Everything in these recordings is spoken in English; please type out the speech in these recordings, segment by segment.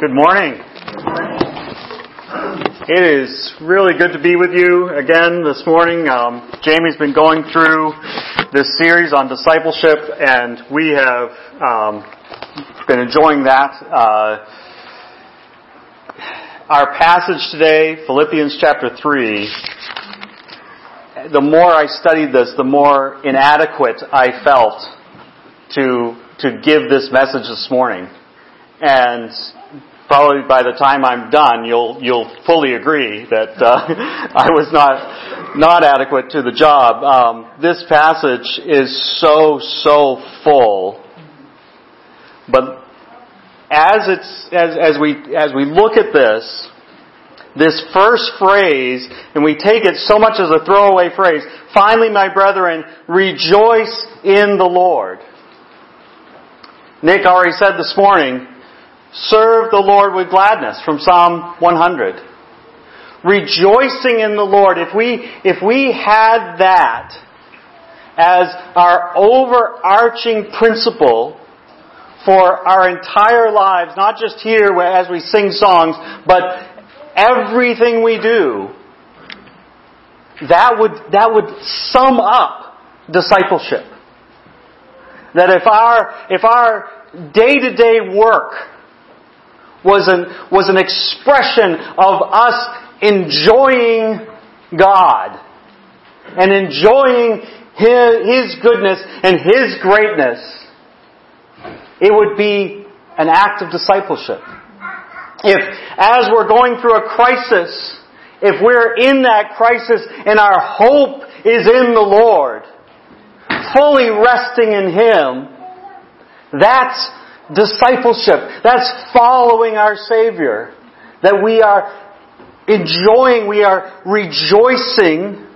Good morning. It is really good to be with you again this morning. Um, Jamie's been going through this series on discipleship, and we have um, been enjoying that. Uh, our passage today, Philippians chapter 3, the more I studied this, the more inadequate I felt to, to give this message this morning. And probably by the time I'm done, you'll you'll fully agree that uh, I was not not adequate to the job. Um, this passage is so so full, but as it's as as we as we look at this, this first phrase, and we take it so much as a throwaway phrase. Finally, my brethren, rejoice in the Lord. Nick already said this morning Serve the Lord with gladness from Psalm 100. Rejoicing in the Lord. If we, if we had that as our overarching principle for our entire lives, not just here as we sing songs, but everything we do, that would, that would sum up discipleship. That if our, if our day to day work was an, was an expression of us enjoying God and enjoying His, His goodness and His greatness. It would be an act of discipleship. If, as we're going through a crisis, if we're in that crisis and our hope is in the Lord, fully resting in Him, that's discipleship. That's following our Savior. That we are enjoying, we are rejoicing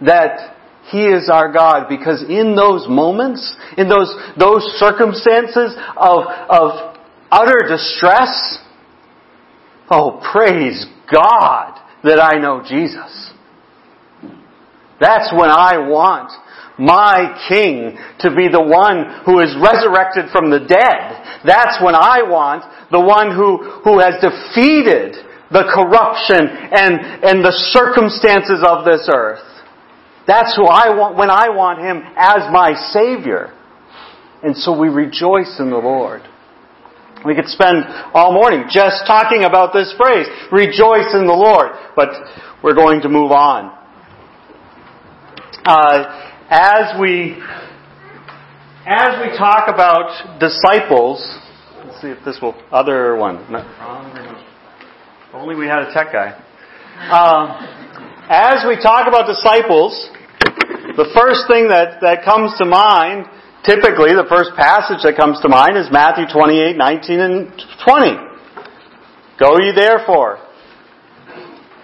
that He is our God because in those moments, in those, those circumstances of, of utter distress, oh, praise God that I know Jesus. That's when I want my King to be the one who is resurrected from the dead. That's when I want the one who, who has defeated the corruption and, and the circumstances of this earth. That's who I want when I want Him as my Savior. And so we rejoice in the Lord. We could spend all morning just talking about this phrase, rejoice in the Lord, but we're going to move on. Uh, as we as we talk about disciples, let's see if this will other one. No, only we had a tech guy. Um, as we talk about disciples, the first thing that, that comes to mind, typically the first passage that comes to mind is Matthew 28, 19 and 20. Go ye therefore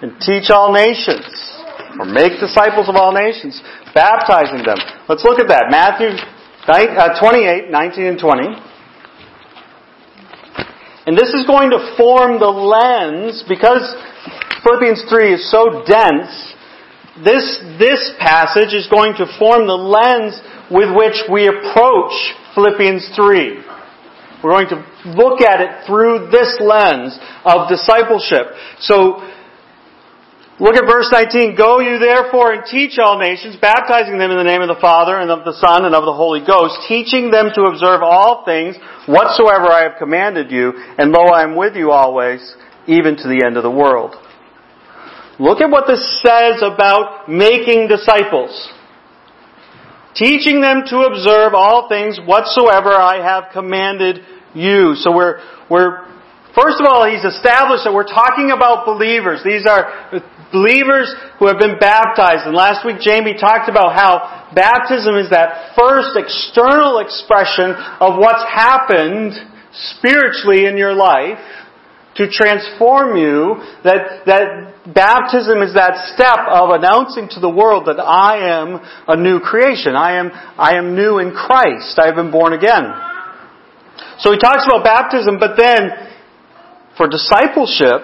and teach all nations, or make disciples of all nations, baptizing them. Let's look at that. Matthew uh, 28, 19 and 20. And this is going to form the lens, because Philippians 3 is so dense, this, this passage is going to form the lens with which we approach Philippians 3. We're going to look at it through this lens of discipleship. So, Look at verse 19. Go you therefore and teach all nations, baptizing them in the name of the Father and of the Son and of the Holy Ghost, teaching them to observe all things whatsoever I have commanded you, and lo, I am with you always, even to the end of the world. Look at what this says about making disciples. Teaching them to observe all things whatsoever I have commanded you. So we're, we're First of all, he's established that we're talking about believers. These are believers who have been baptized. And last week Jamie talked about how baptism is that first external expression of what's happened spiritually in your life to transform you. That, that baptism is that step of announcing to the world that I am a new creation. I am, I am new in Christ. I have been born again. So he talks about baptism, but then for discipleship,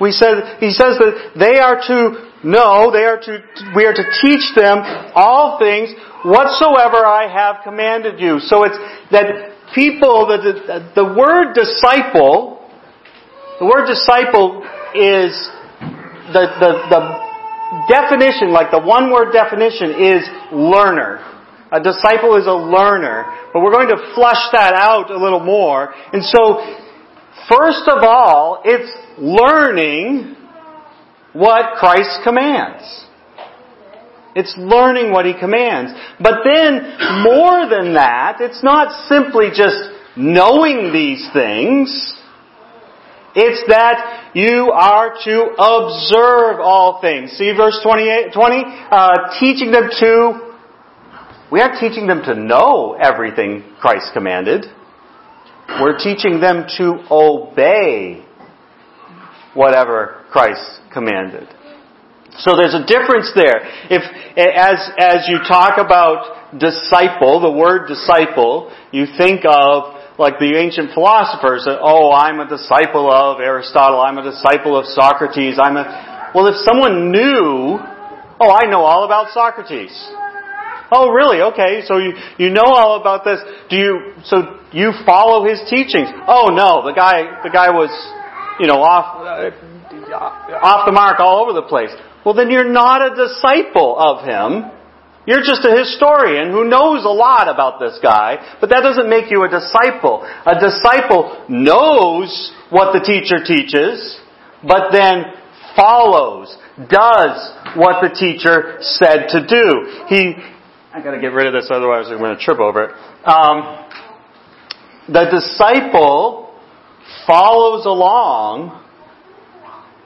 we said, he says that they are to know, they are to, we are to teach them all things whatsoever I have commanded you. So it's that people, the, the word disciple, the word disciple is the, the, the definition, like the one word definition is learner. A disciple is a learner. But we're going to flush that out a little more. And so, first of all, it's learning what Christ commands. It's learning what He commands. But then, more than that, it's not simply just knowing these things. It's that you are to observe all things. See verse 28, 20? Uh, teaching them to, we aren't teaching them to know everything Christ commanded. We're teaching them to obey whatever Christ commanded. So there's a difference there. If, as, as you talk about disciple, the word disciple, you think of like the ancient philosophers that, oh, I'm a disciple of Aristotle, I'm a disciple of Socrates, I'm a, well, if someone knew, oh, I know all about Socrates. Oh, really? Okay, so you, you know all about this. Do you, so you follow his teachings? Oh no, the guy, the guy was, you know, off, uh, off the mark all over the place well then you're not a disciple of him. You're just a historian who knows a lot about this guy, but that doesn't make you a disciple. A disciple knows what the teacher teaches, but then follows, does what the teacher said to do. He, I gotta get rid of this, otherwise I'm gonna trip over it. Um, the disciple follows along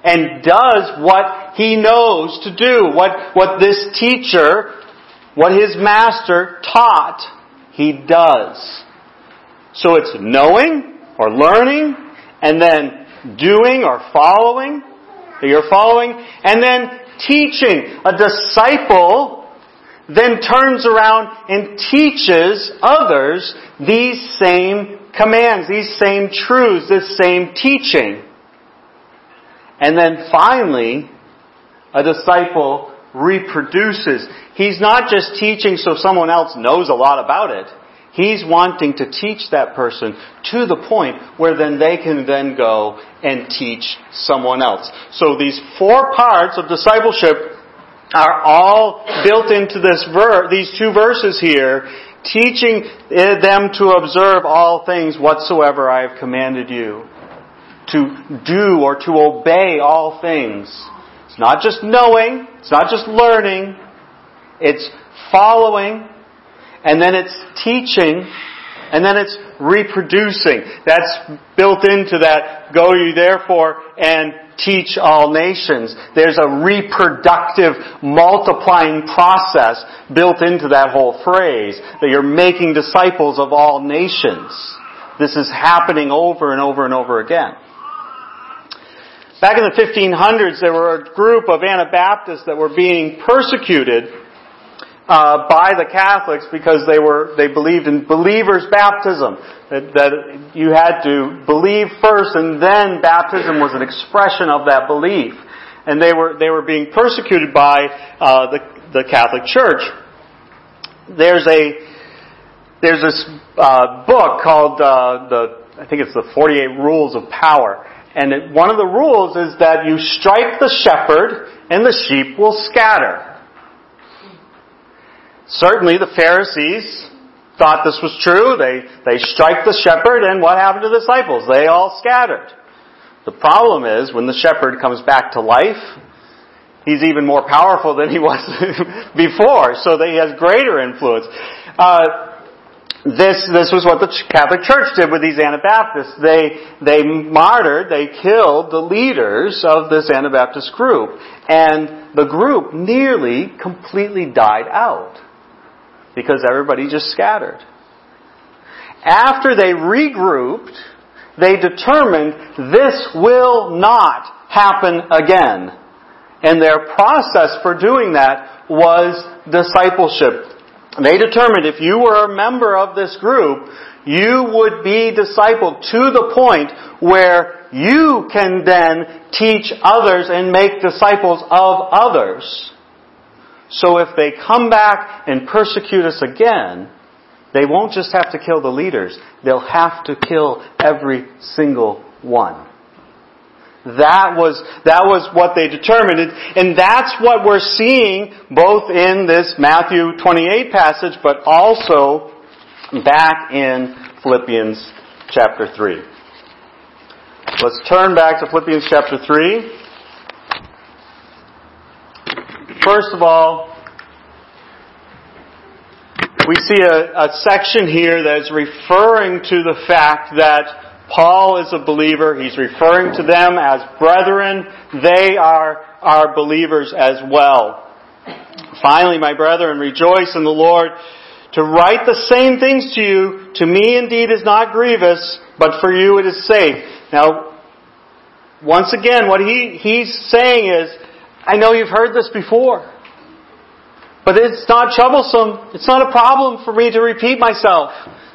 and does what he knows to do, what, what this teacher, what his master taught, he does. So it's knowing or learning, and then doing or following, you're following, and then teaching. A disciple then turns around and teaches others these same commands, these same truths, this same teaching. And then finally, a disciple reproduces. He's not just teaching so someone else knows a lot about it. He's wanting to teach that person to the point where then they can then go and teach someone else. So these four parts of discipleship are all built into this ver- these two verses here, teaching eh, them to observe all things whatsoever I have commanded you to do or to obey all things. It's not just knowing, it's not just learning, it's following, and then it's teaching, and then it's reproducing. That's built into that, go you therefore and teach all nations. There's a reproductive, multiplying process built into that whole phrase, that you're making disciples of all nations. This is happening over and over and over again. Back in the 1500s, there were a group of Anabaptists that were being persecuted uh, by the Catholics because they were they believed in believers' baptism. That, that you had to believe first, and then baptism was an expression of that belief. And they were they were being persecuted by uh, the the Catholic Church. There's a there's this uh, book called uh, the I think it's the 48 Rules of Power and one of the rules is that you strike the shepherd and the sheep will scatter. Certainly the Pharisees thought this was true. They, they strike the shepherd and what happened to the disciples? They all scattered. The problem is when the shepherd comes back to life, he's even more powerful than he was before, so that he has greater influence. Uh, this, this was what the Catholic Church did with these Anabaptists. They, they martyred, they killed the leaders of this Anabaptist group. And the group nearly completely died out. Because everybody just scattered. After they regrouped, they determined this will not happen again. And their process for doing that was discipleship they determined if you were a member of this group, you would be discipled to the point where you can then teach others and make disciples of others. So if they come back and persecute us again, they won't just have to kill the leaders, they'll have to kill every single one. That was, that was what they determined. And that's what we're seeing both in this Matthew 28 passage, but also back in Philippians chapter 3. Let's turn back to Philippians chapter 3. First of all, we see a, a section here that is referring to the fact that Paul is a believer. He's referring to them as brethren. They are our believers as well. Finally, my brethren, rejoice in the Lord. To write the same things to you, to me indeed is not grievous, but for you it is safe. Now, once again, what he, he's saying is, I know you've heard this before. But it's not troublesome. It's not a problem for me to repeat myself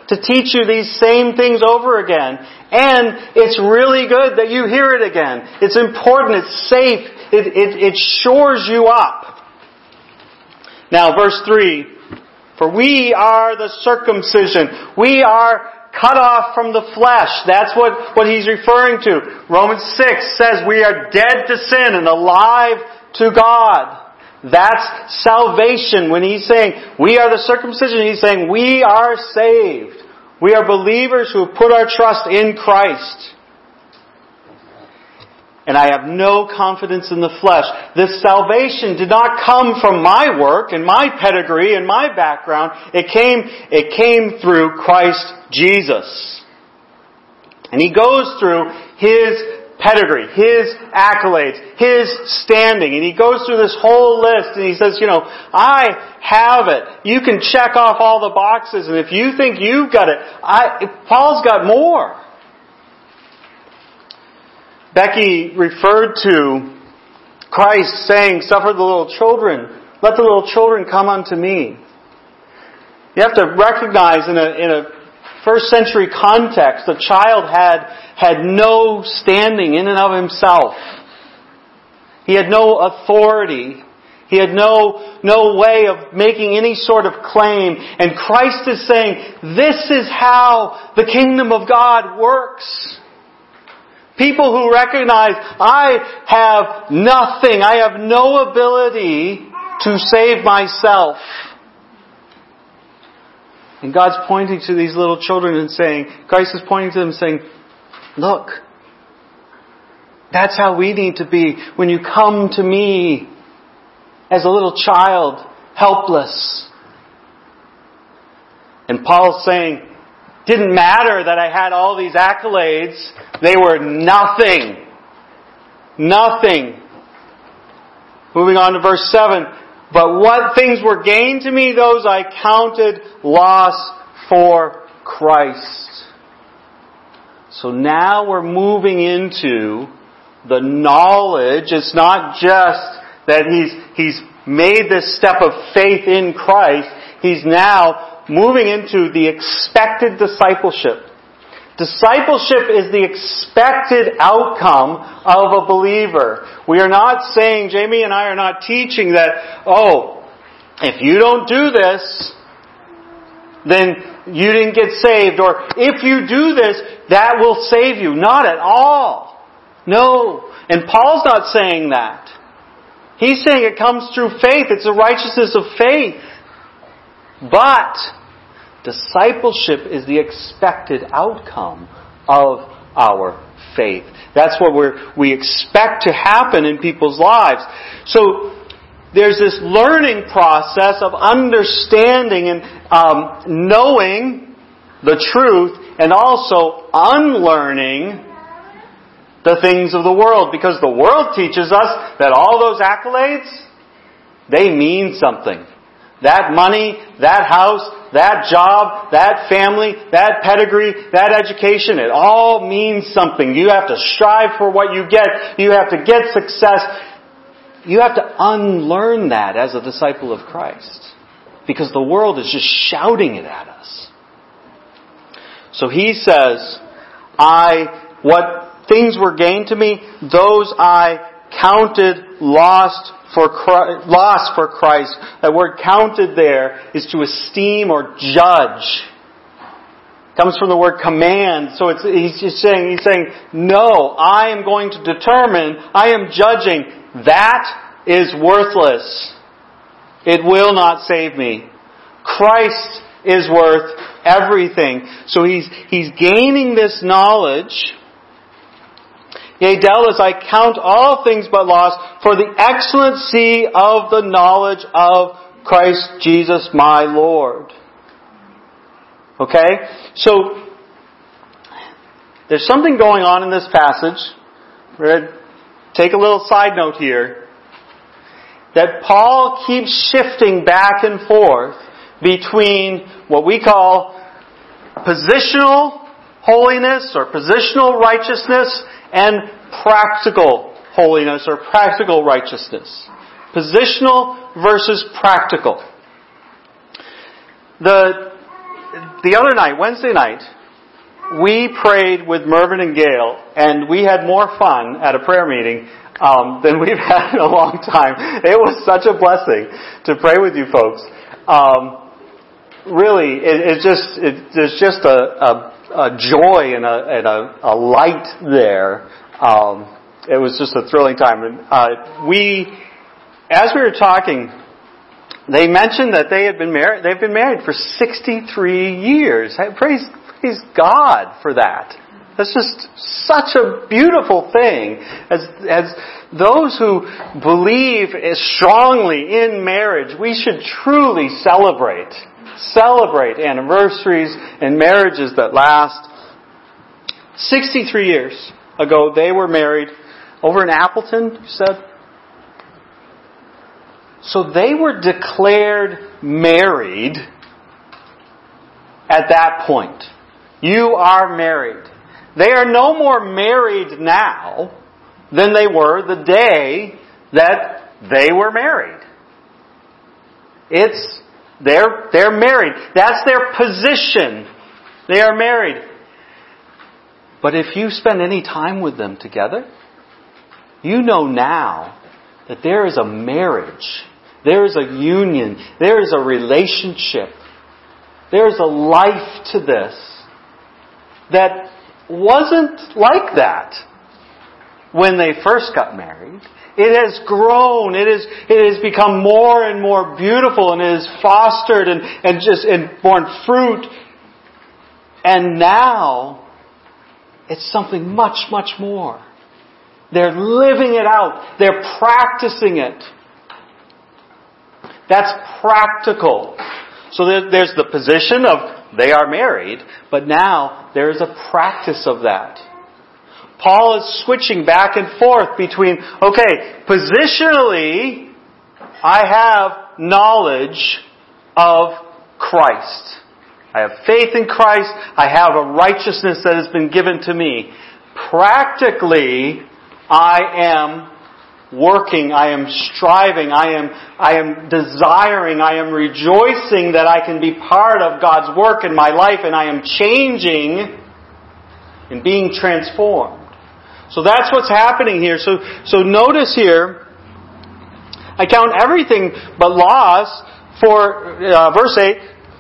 to teach you these same things over again. And it's really good that you hear it again. It's important. It's safe. It, it, it shores you up. Now, verse 3. For we are the circumcision. We are cut off from the flesh. That's what, what he's referring to. Romans 6 says we are dead to sin and alive to God. That's salvation. When he's saying, we are the circumcision, he's saying, we are saved. We are believers who have put our trust in Christ. And I have no confidence in the flesh. This salvation did not come from my work and my pedigree and my background. It came, it came through Christ Jesus. And he goes through his pedigree, his accolades, his standing. And he goes through this whole list and he says, you know, I have it. You can check off all the boxes and if you think you've got it, I, Paul's got more. Becky referred to Christ saying, suffer the little children, let the little children come unto me. You have to recognize in a, in a first century context, the child had, had no standing in and of himself. He had no authority. He had no, no way of making any sort of claim. And Christ is saying, this is how the kingdom of God works. People who recognize, I have nothing, I have no ability to save myself. And God's pointing to these little children and saying, Christ is pointing to them saying, look, that's how we need to be when you come to me as a little child, helpless. And Paul's saying, didn't matter that I had all these accolades. They were nothing. Nothing. Moving on to verse 7. But what things were gained to me, those I counted loss for Christ. So now we're moving into the knowledge. It's not just that he's, he's made this step of faith in Christ. He's now moving into the expected discipleship. Discipleship is the expected outcome of a believer. We are not saying, Jamie and I are not teaching that, oh, if you don't do this, then you didn't get saved, or if you do this, that will save you. Not at all. No. And Paul's not saying that. He's saying it comes through faith. It's the righteousness of faith. But Discipleship is the expected outcome of our faith. That's what we we expect to happen in people's lives. So there's this learning process of understanding and um, knowing the truth and also unlearning the things of the world because the world teaches us that all those accolades they mean something. That money, that house, that job, that family, that pedigree, that education, it all means something. You have to strive for what you get. You have to get success. You have to unlearn that as a disciple of Christ. Because the world is just shouting it at us. So he says, I, what things were gained to me, those I counted lost for Christ, lost for Christ. That word counted there is to esteem or judge. Comes from the word command. So it's, he's saying, he's saying, no, I am going to determine, I am judging. That is worthless. It will not save me. Christ is worth everything. So he's, he's gaining this knowledge. Yea, doubtless I count all things but loss for the excellency of the knowledge of Christ Jesus my Lord. Okay? So, there's something going on in this passage. We're going to take a little side note here. That Paul keeps shifting back and forth between what we call positional holiness or positional righteousness and practical holiness or practical righteousness. Positional versus practical. The, the other night, Wednesday night, we prayed with Mervyn and Gail, and we had more fun at a prayer meeting um, than we've had in a long time. It was such a blessing to pray with you folks. Um, really, it, just it, there's just a, a, a joy and, a, and a, a light there. Um, it was just a thrilling time. And uh, we, as we were talking, they mentioned that they had been married. They've been married for 63 years. Praise, praise God for that. That's just such a beautiful thing. As, as those who believe strongly in marriage, we should truly celebrate celebrate anniversaries and marriages that last. 63 years ago, they were married over in Appleton, you said? So they were declared married at that point. You are married. They are no more married now than they were the day that they were married. It's they're, they're married. That's their position. They are married. But if you spend any time with them together, you know now that there is a marriage. There is a union. There is a relationship. There is a life to this that wasn't like that when they first got married. It has grown. It, is, it has become more and more beautiful and it has fostered and, and just and borne fruit. And now it's something much, much more. They're living it out. They're practicing it. That's practical. So there's the position of they are married, but now there is a practice of that. Paul is switching back and forth between, okay, positionally, I have knowledge of Christ. I have faith in Christ. I have a righteousness that has been given to me. Practically, I am working, I am striving, I am, I am desiring, I am rejoicing that I can be part of God's work in my life and I am changing and being transformed. So that's what's happening here. So, so notice here, I count everything but loss for, uh, verse 8,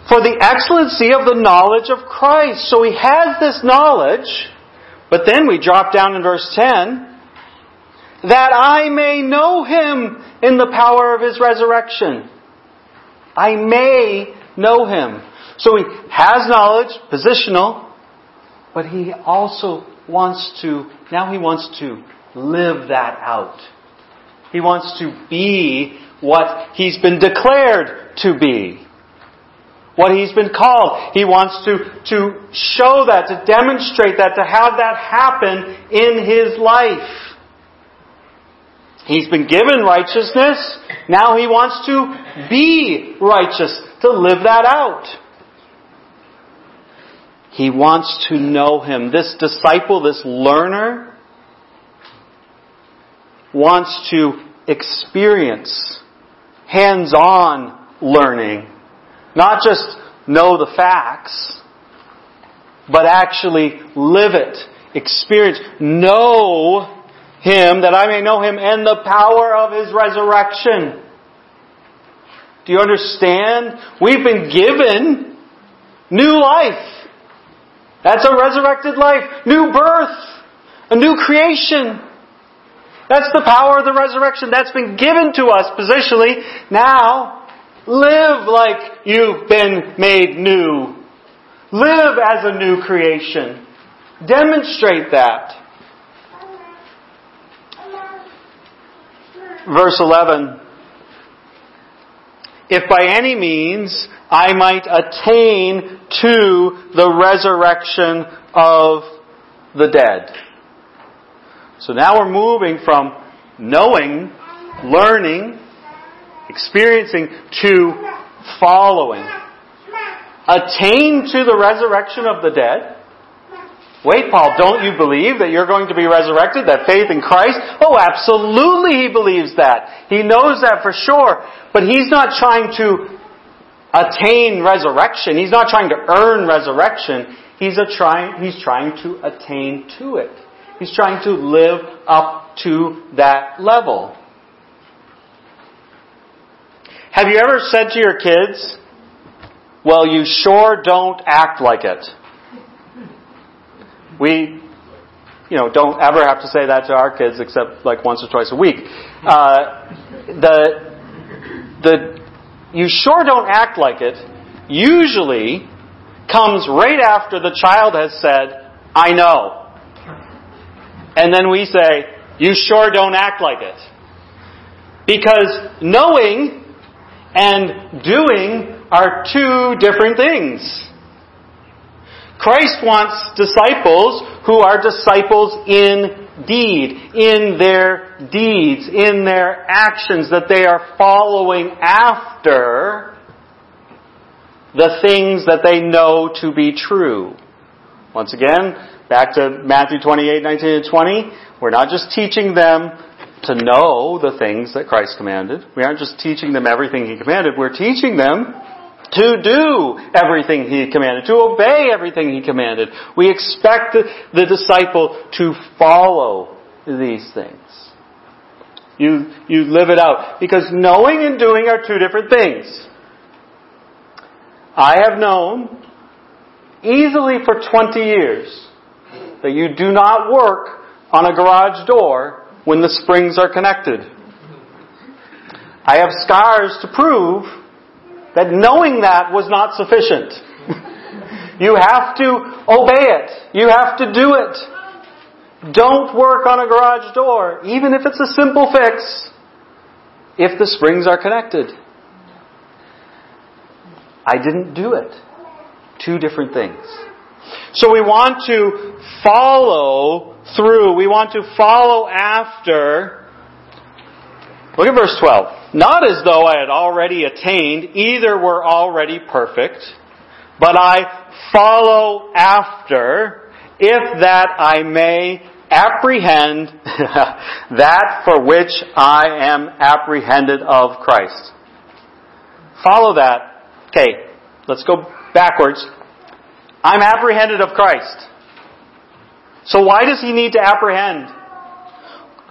for the excellency of the knowledge of Christ. So he has this knowledge, but then we drop down in verse 10, that I may know him in the power of his resurrection. I may know him. So he has knowledge, positional, but he also wants to, now he wants to live that out. He wants to be what he's been declared to be. What he's been called. He wants to, to show that, to demonstrate that, to have that happen in his life. He's been given righteousness. Now he wants to be righteous, to live that out. He wants to know Him. This disciple, this learner, wants to experience hands-on learning. Not just know the facts, but actually live it, experience, know him, that I may know him and the power of his resurrection. Do you understand? We've been given new life. That's a resurrected life. New birth. A new creation. That's the power of the resurrection. That's been given to us positionally. Now, live like you've been made new. Live as a new creation. Demonstrate that. Verse 11. If by any means I might attain to the resurrection of the dead. So now we're moving from knowing, learning, experiencing to following. Attain to the resurrection of the dead. Wait, Paul, don't you believe that you're going to be resurrected? That faith in Christ? Oh, absolutely he believes that. He knows that for sure. But he's not trying to attain resurrection. He's not trying to earn resurrection. He's, trying, he's trying to attain to it. He's trying to live up to that level. Have you ever said to your kids, well, you sure don't act like it? We, you know, don't ever have to say that to our kids except like once or twice a week. Uh, the, the, you sure don't act like it usually comes right after the child has said, I know. And then we say, you sure don't act like it. Because knowing and doing are two different things. Christ wants disciples who are disciples in deed, in their deeds, in their actions, that they are following after the things that they know to be true. Once again, back to Matthew 28, 19 and 20, we're not just teaching them to know the things that Christ commanded. We aren't just teaching them everything He commanded. We're teaching them to do everything He commanded, to obey everything He commanded. We expect the, the disciple to follow these things. You, you live it out. Because knowing and doing are two different things. I have known easily for 20 years that you do not work on a garage door when the springs are connected. I have scars to prove that knowing that was not sufficient. you have to obey it. You have to do it. Don't work on a garage door, even if it's a simple fix, if the springs are connected. I didn't do it. Two different things. So we want to follow through. We want to follow after. Look at verse 12. Not as though I had already attained, either were already perfect, but I follow after, if that I may apprehend that for which I am apprehended of Christ. Follow that. Okay, let's go backwards. I'm apprehended of Christ. So why does he need to apprehend?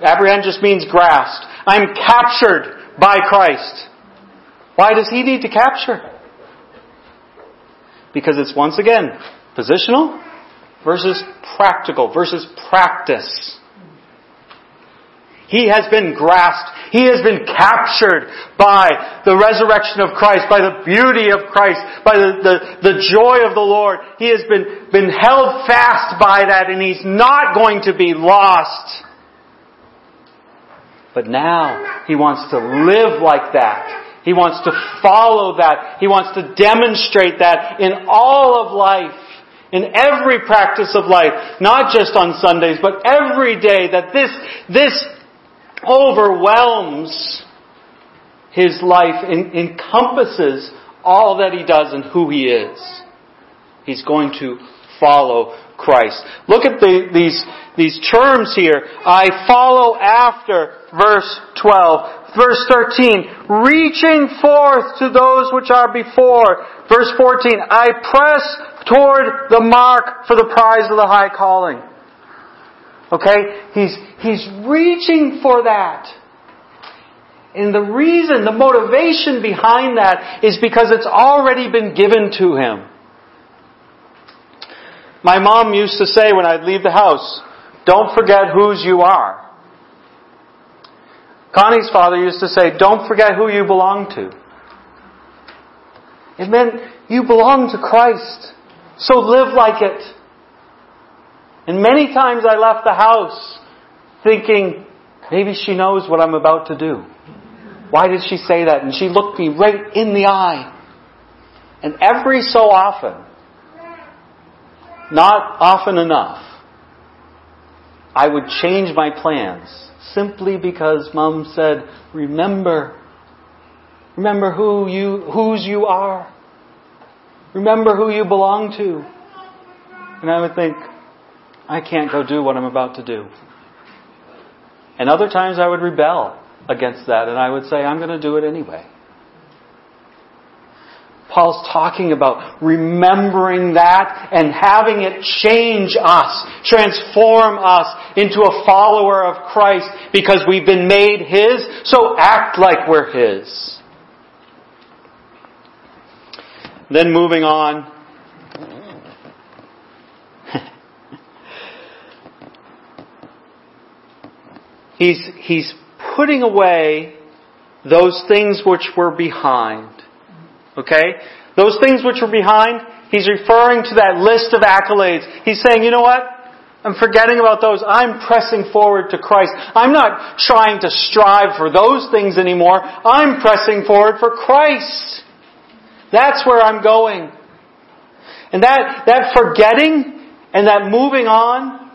Apprehend just means grasped. I'm captured by Christ. Why does he need to capture? Because it's once again positional versus practical versus practice. He has been grasped. He has been captured by the resurrection of Christ, by the beauty of Christ, by the, the, the joy of the Lord. He has been, been held fast by that and he's not going to be lost. But now he wants to live like that. He wants to follow that. He wants to demonstrate that in all of life. In every practice of life. Not just on Sundays, but every day that this, this overwhelms his life, and encompasses all that he does and who he is. He's going to follow Christ. Look at the, these, these terms here. I follow after, verse 12. Verse 13, reaching forth to those which are before. Verse 14, I press toward the mark for the prize of the high calling. Okay? He's, he's reaching for that. And the reason, the motivation behind that is because it's already been given to him. My mom used to say when I'd leave the house, don't forget whose you are. Connie's father used to say, don't forget who you belong to. It meant you belong to Christ. So live like it. And many times I left the house thinking, maybe she knows what I'm about to do. Why did she say that? And she looked me right in the eye. And every so often, not often enough, I would change my plans simply because mom said, remember, remember who you, whose you are. Remember who you belong to. And I would think, I can't go do what I'm about to do. And other times I would rebel against that and I would say, I'm going to do it anyway. Paul's talking about remembering that and having it change us, transform us into a follower of Christ because we've been made His, so act like we're His. Then moving on. he's, he's putting away those things which were behind. Okay? Those things which were behind, he's referring to that list of accolades. He's saying, you know what? I'm forgetting about those. I'm pressing forward to Christ. I'm not trying to strive for those things anymore. I'm pressing forward for Christ. That's where I'm going. And that, that forgetting and that moving on,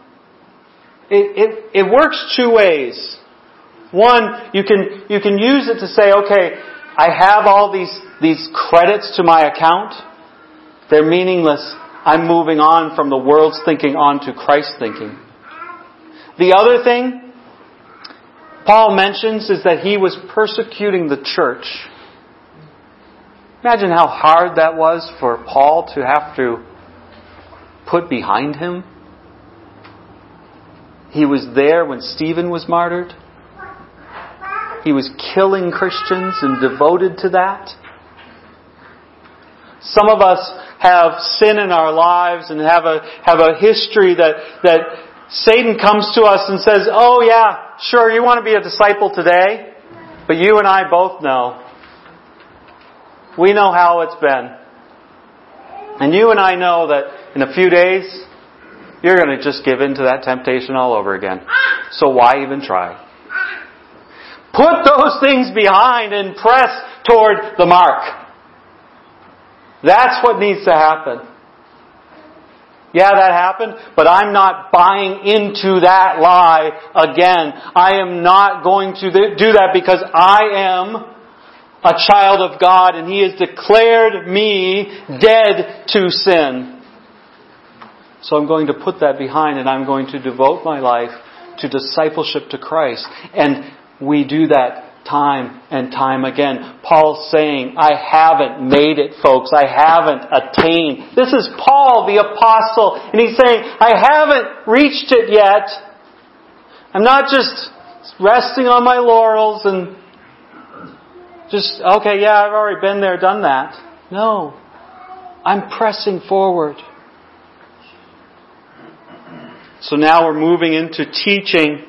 it, it, it works two ways. One, you can, you can use it to say, okay, I have all these, these credits to my account. They're meaningless. I'm moving on from the world's thinking on to Christ's thinking. The other thing Paul mentions is that he was persecuting the church. Imagine how hard that was for Paul to have to put behind him. He was there when Stephen was martyred. He was killing Christians and devoted to that. Some of us have sin in our lives and have a, have a history that, that Satan comes to us and says, Oh yeah, sure, you want to be a disciple today, but you and I both know. We know how it's been. And you and I know that in a few days, you're going to just give in to that temptation all over again. So why even try? Put those things behind and press toward the mark. That's what needs to happen. Yeah, that happened, but I'm not buying into that lie again. I am not going to do that because I am a child of God and He has declared me dead to sin. So I'm going to put that behind and I'm going to devote my life to discipleship to Christ. And we do that time and time again. Paul's saying, I haven't made it, folks. I haven't attained. This is Paul, the apostle, and he's saying, I haven't reached it yet. I'm not just resting on my laurels and just, okay, yeah, I've already been there, done that. No. I'm pressing forward. So now we're moving into teaching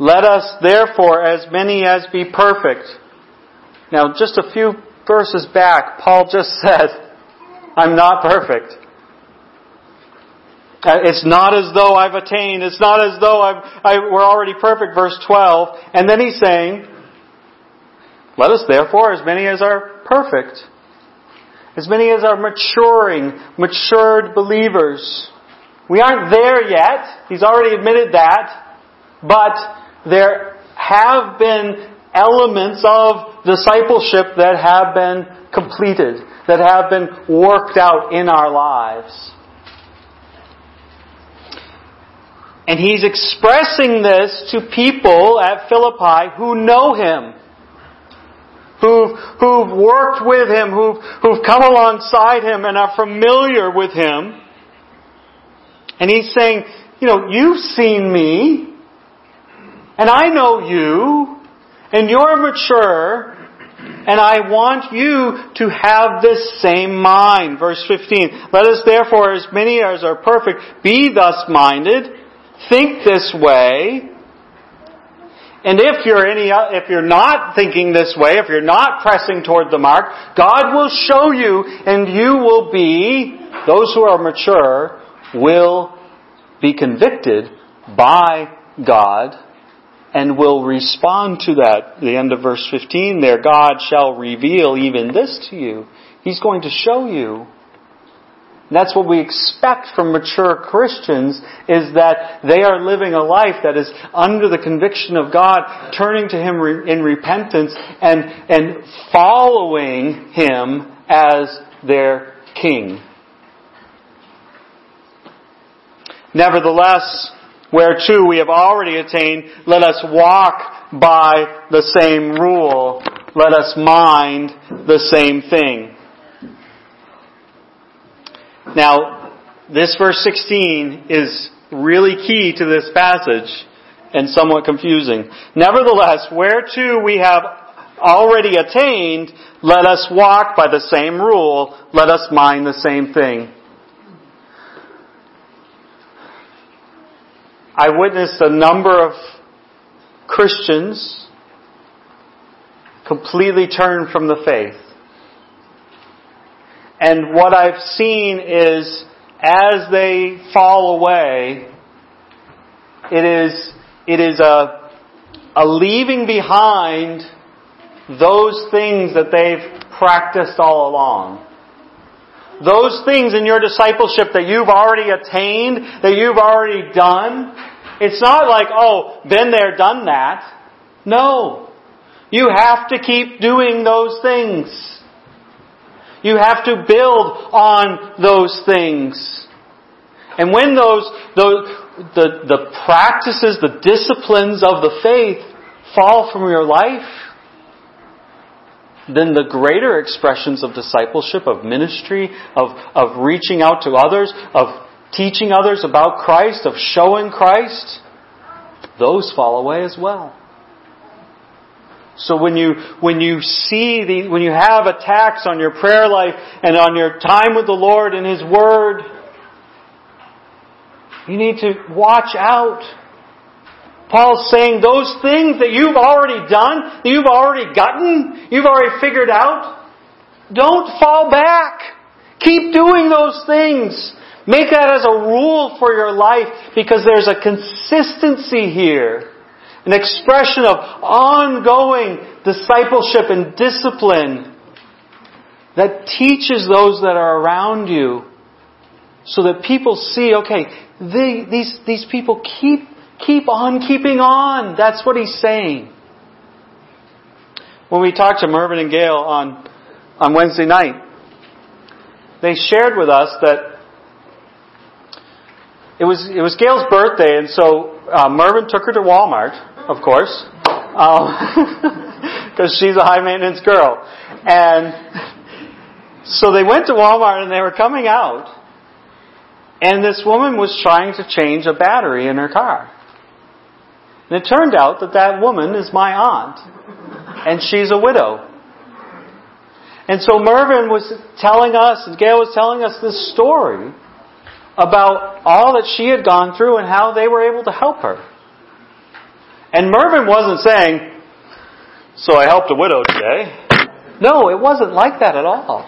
Let us therefore, as many as be perfect. Now, just a few verses back, Paul just said, I'm not perfect. Uh, it's not as though I've attained. It's not as though I've, I, we're already perfect, verse 12. And then he's saying, let us therefore, as many as are perfect, as many as are maturing, matured believers. We aren't there yet. He's already admitted that. But there have been elements of discipleship that have been completed, that have been worked out in our lives. And he's expressing this to people at Philippi who know him, who've, who've worked with him, who've, who've come alongside him and are familiar with him. And he's saying, you know, you've seen me, and I know you, and you're mature, and I want you to have this same mind. Verse 15. Let us therefore, as many as are perfect, be thus minded, think this way, and if you're any, if you're not thinking this way, if you're not pressing toward the mark, God will show you and you will be, those who are mature will be convicted by God and will respond to that. The end of verse 15 there, God shall reveal even this to you. He's going to show you. That's what we expect from mature Christians is that they are living a life that is under the conviction of God, turning to Him in repentance and, and following Him as their King. Nevertheless, whereto we have already attained, let us walk by the same rule. Let us mind the same thing. Now, this verse 16 is really key to this passage and somewhat confusing. Nevertheless, whereto we have already attained, let us walk by the same rule, let us mind the same thing. I witnessed a number of Christians completely turn from the faith. And what I've seen is as they fall away, it is, it is a, a leaving behind those things that they've practiced all along. Those things in your discipleship that you've already attained, that you've already done, it's not like, oh, been there, done that. No. You have to keep doing those things. You have to build on those things. And when those, those the, the practices, the disciplines of the faith fall from your life, then the greater expressions of discipleship, of ministry, of, of reaching out to others, of teaching others about Christ, of showing Christ, those fall away as well. So when you, when you see the, when you have attacks on your prayer life and on your time with the Lord and His Word, you need to watch out. Paul's saying those things that you've already done, that you've already gotten, you've already figured out, don't fall back. Keep doing those things. Make that as a rule for your life because there's a consistency here. An expression of ongoing discipleship and discipline that teaches those that are around you so that people see, okay, they, these, these people keep, keep on keeping on. That's what he's saying. When we talked to Mervyn and Gail on, on Wednesday night, they shared with us that it was, it was Gail's birthday, and so uh, Mervyn took her to Walmart, of course, because um, she's a high maintenance girl. And so they went to Walmart and they were coming out, and this woman was trying to change a battery in her car. And it turned out that that woman is my aunt, and she's a widow. And so Mervyn was telling us, and Gail was telling us this story about all that she had gone through and how they were able to help her. And Mervyn wasn't saying, So I helped a widow today. No, it wasn't like that at all.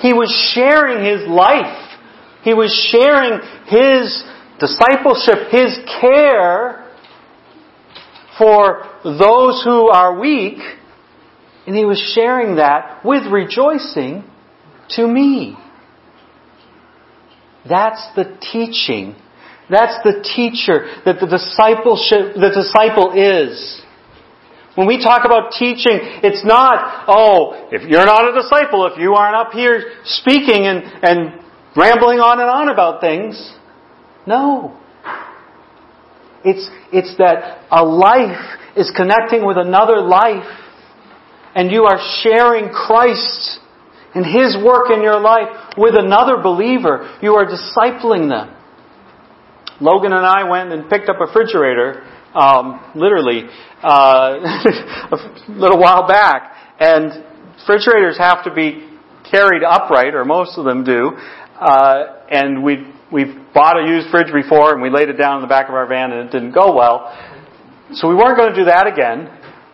He was sharing his life. He was sharing his discipleship, his care for those who are weak, and he was sharing that with rejoicing to me. That's the teaching. That's the teacher that the the disciple is. When we talk about teaching, it's not, oh, if you're not a disciple, if you aren't up here speaking and, and rambling on and on about things. No. It's, it's that a life is connecting with another life and you are sharing Christ and His work in your life with another believer. You are discipling them. Logan and I went and picked up a refrigerator, um, literally, uh, a little while back. And refrigerators have to be carried upright, or most of them do. Uh, and we we've bought a used fridge before, and we laid it down in the back of our van, and it didn't go well. So we weren't going to do that again.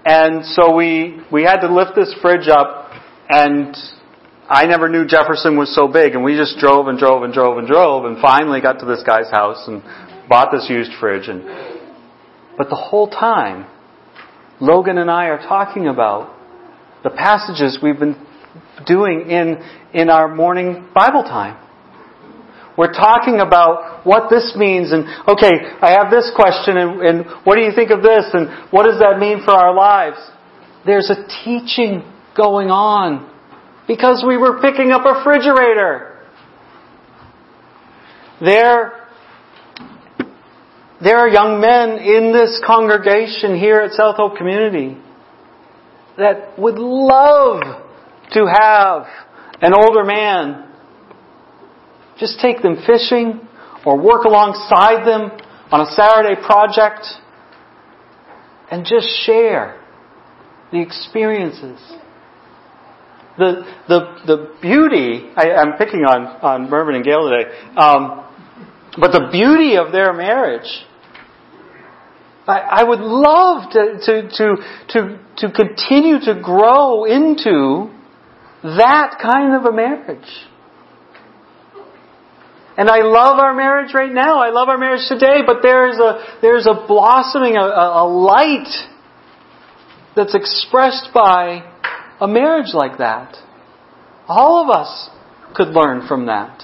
And so we we had to lift this fridge up, and I never knew Jefferson was so big, and we just drove and drove and drove and drove, and finally got to this guy's house and bought this used fridge. And but the whole time, Logan and I are talking about the passages we've been doing in in our morning Bible time. We're talking about what this means and, okay, I have this question and, and what do you think of this and what does that mean for our lives? There's a teaching going on because we were picking up a refrigerator. There, there are young men in this congregation here at South Hope Community that would love to have an older man just take them fishing or work alongside them on a Saturday project and just share the experiences. The, the, the beauty, I, am picking on, on Mervyn and Gail today, um, but the beauty of their marriage, I, I would love to, to, to, to, to continue to grow into that kind of a marriage. And I love our marriage right now. I love our marriage today, but there's a, there's a blossoming, a, a light that's expressed by a marriage like that. All of us could learn from that.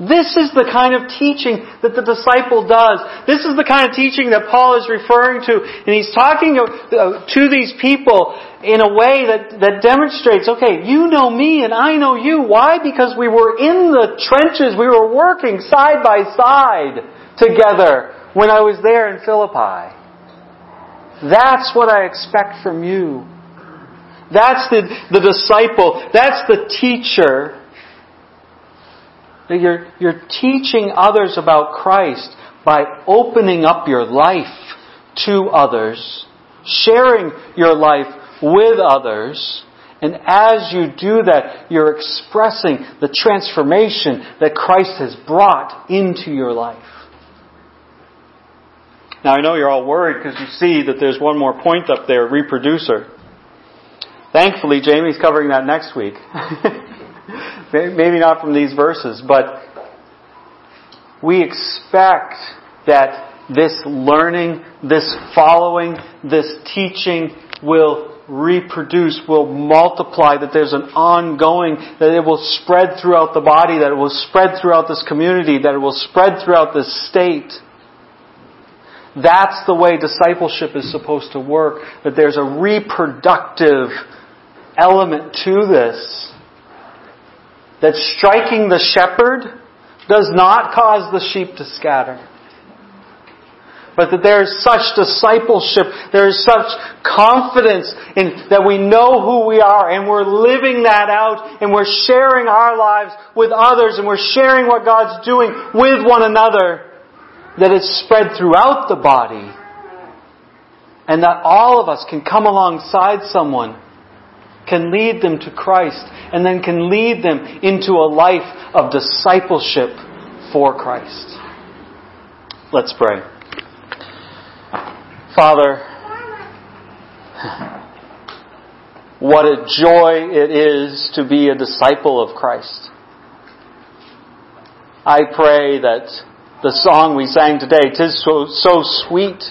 This is the kind of teaching that the disciple does. This is the kind of teaching that Paul is referring to. And he's talking uh, to these people in a way that, that demonstrates, okay, you know me and I know you. Why? Because we were in the trenches. We were working side by side together when I was there in Philippi. That's what I expect from you. That's the, the disciple. That's the teacher you're, you're teaching others about Christ by opening up your life to others, sharing your life with others, and as you do that, you're expressing the transformation that Christ has brought into your life. Now I know you're all worried because you see that there's one more point up there, reproducer. Thankfully, Jamie's covering that next week. Maybe not from these verses, but we expect that this learning, this following, this teaching will reproduce, will multiply, that there's an ongoing, that it will spread throughout the body, that it will spread throughout this community, that it will spread throughout this state. That's the way discipleship is supposed to work, that there's a reproductive element to this that striking the shepherd does not cause the sheep to scatter. But that there is such discipleship, there is such confidence in that we know who we are and we're living that out and we're sharing our lives with others and we're sharing what God's doing with one another that it's spread throughout the body. And that all of us can come alongside someone can lead them to Christ and then can lead them into a life of discipleship for Christ. Let's pray. Father, what a joy it is to be a disciple of Christ. I pray that the song we sang today, "Tis so, so sweet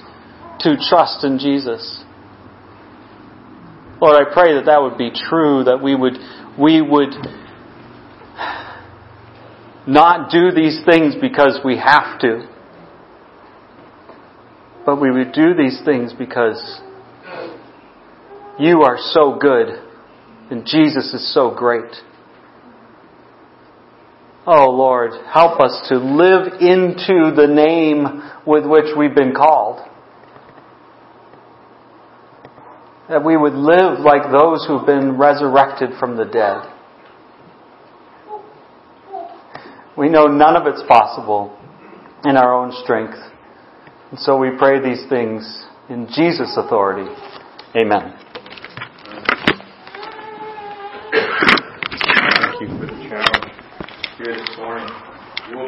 to trust in Jesus." Lord, I pray that that would be true, that we would, we would not do these things because we have to, but we would do these things because you are so good and Jesus is so great. Oh Lord, help us to live into the name with which we've been called. that we would live like those who've been resurrected from the dead. We know none of it's possible in our own strength. And so we pray these things in Jesus' authority. Amen. Thank